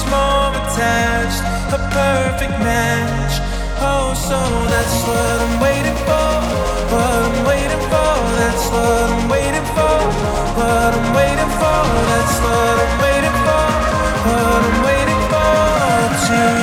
much more attached, a perfect match. Oh, so that's what I'm waiting for, what I'm waiting for, that's what I'm waiting for, what I'm waiting for, that's what I'm waiting for, what I'm waiting for, what I'm waiting for to.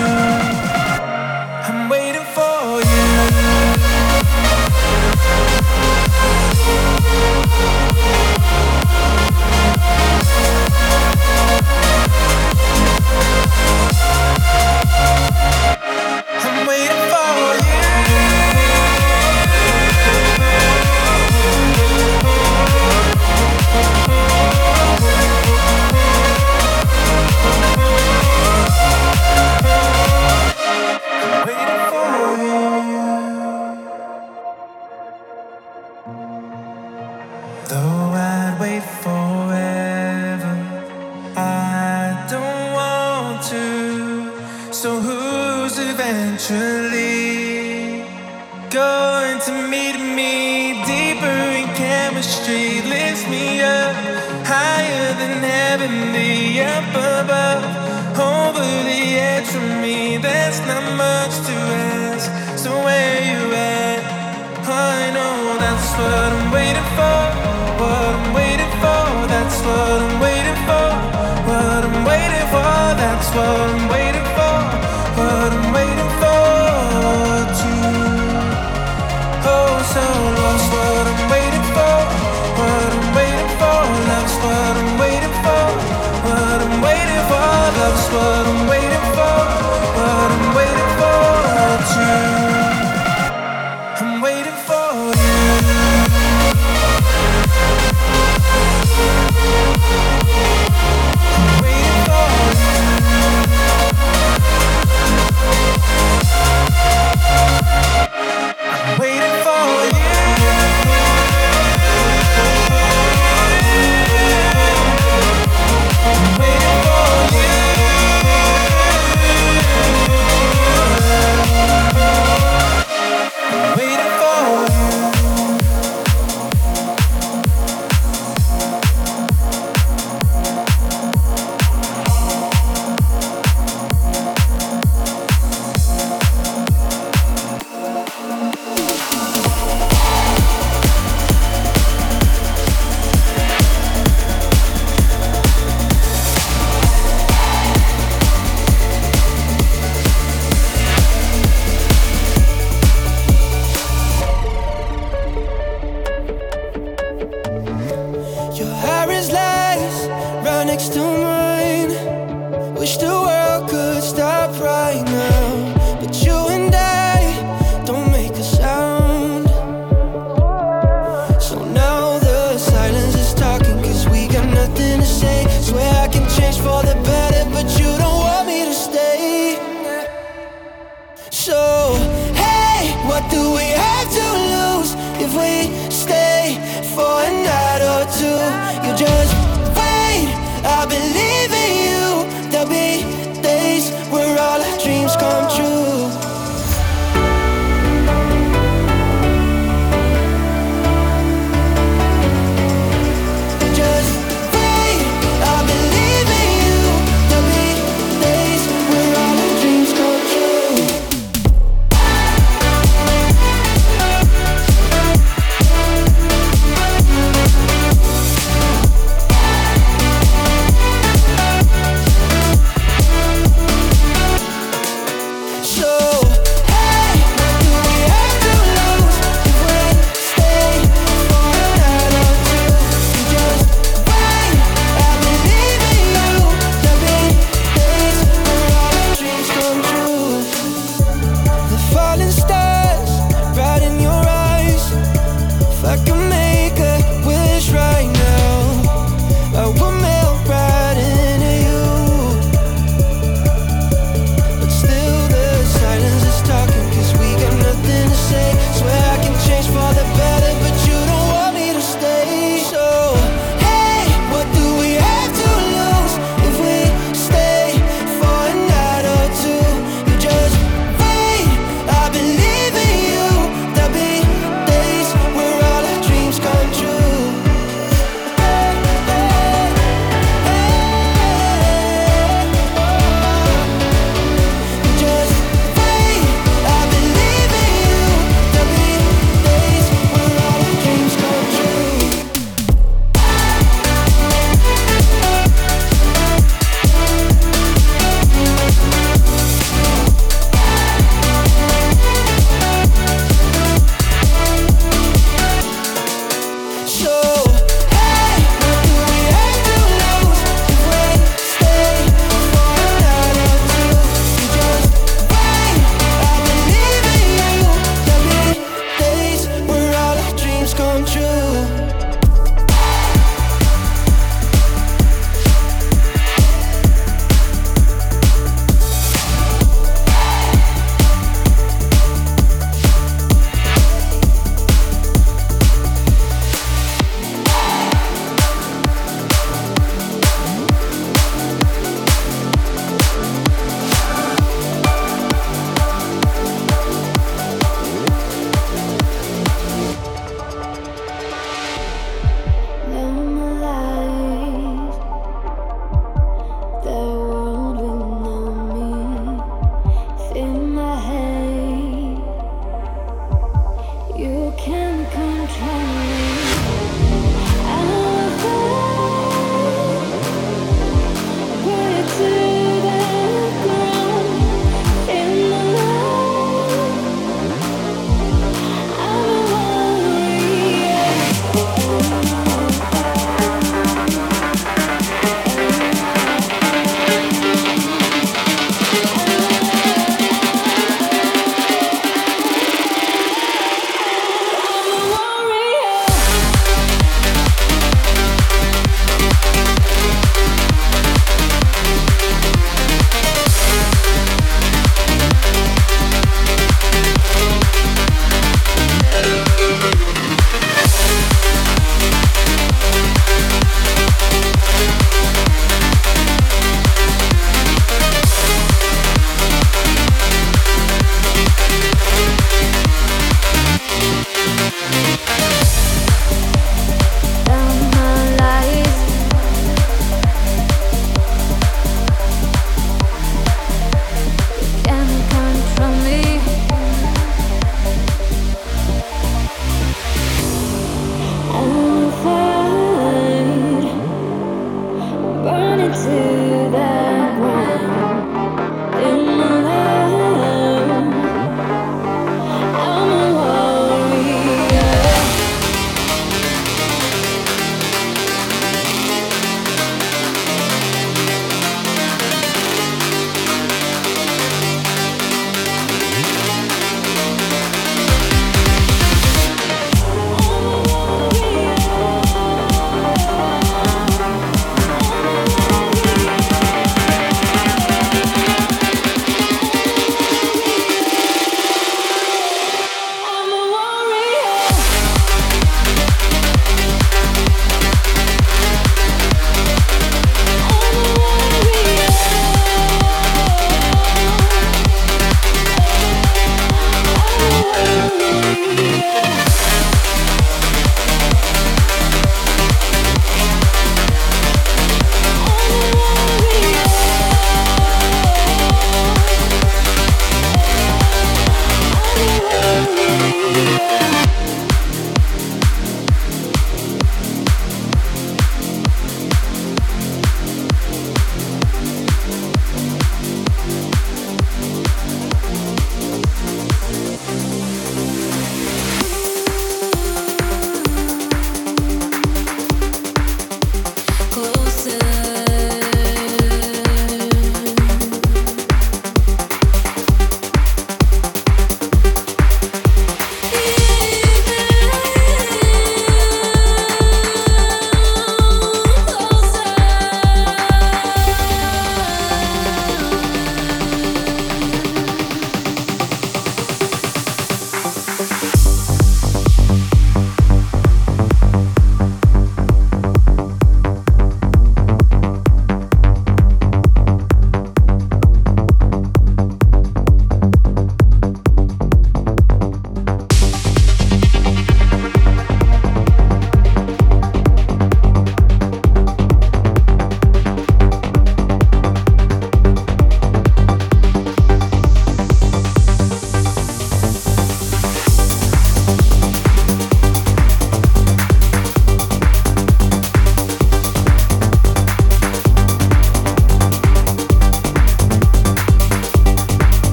I'm waiting.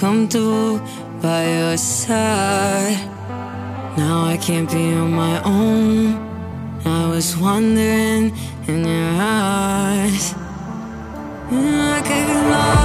come by your side. Now I can't be on my own. I was wandering in your eyes. I could.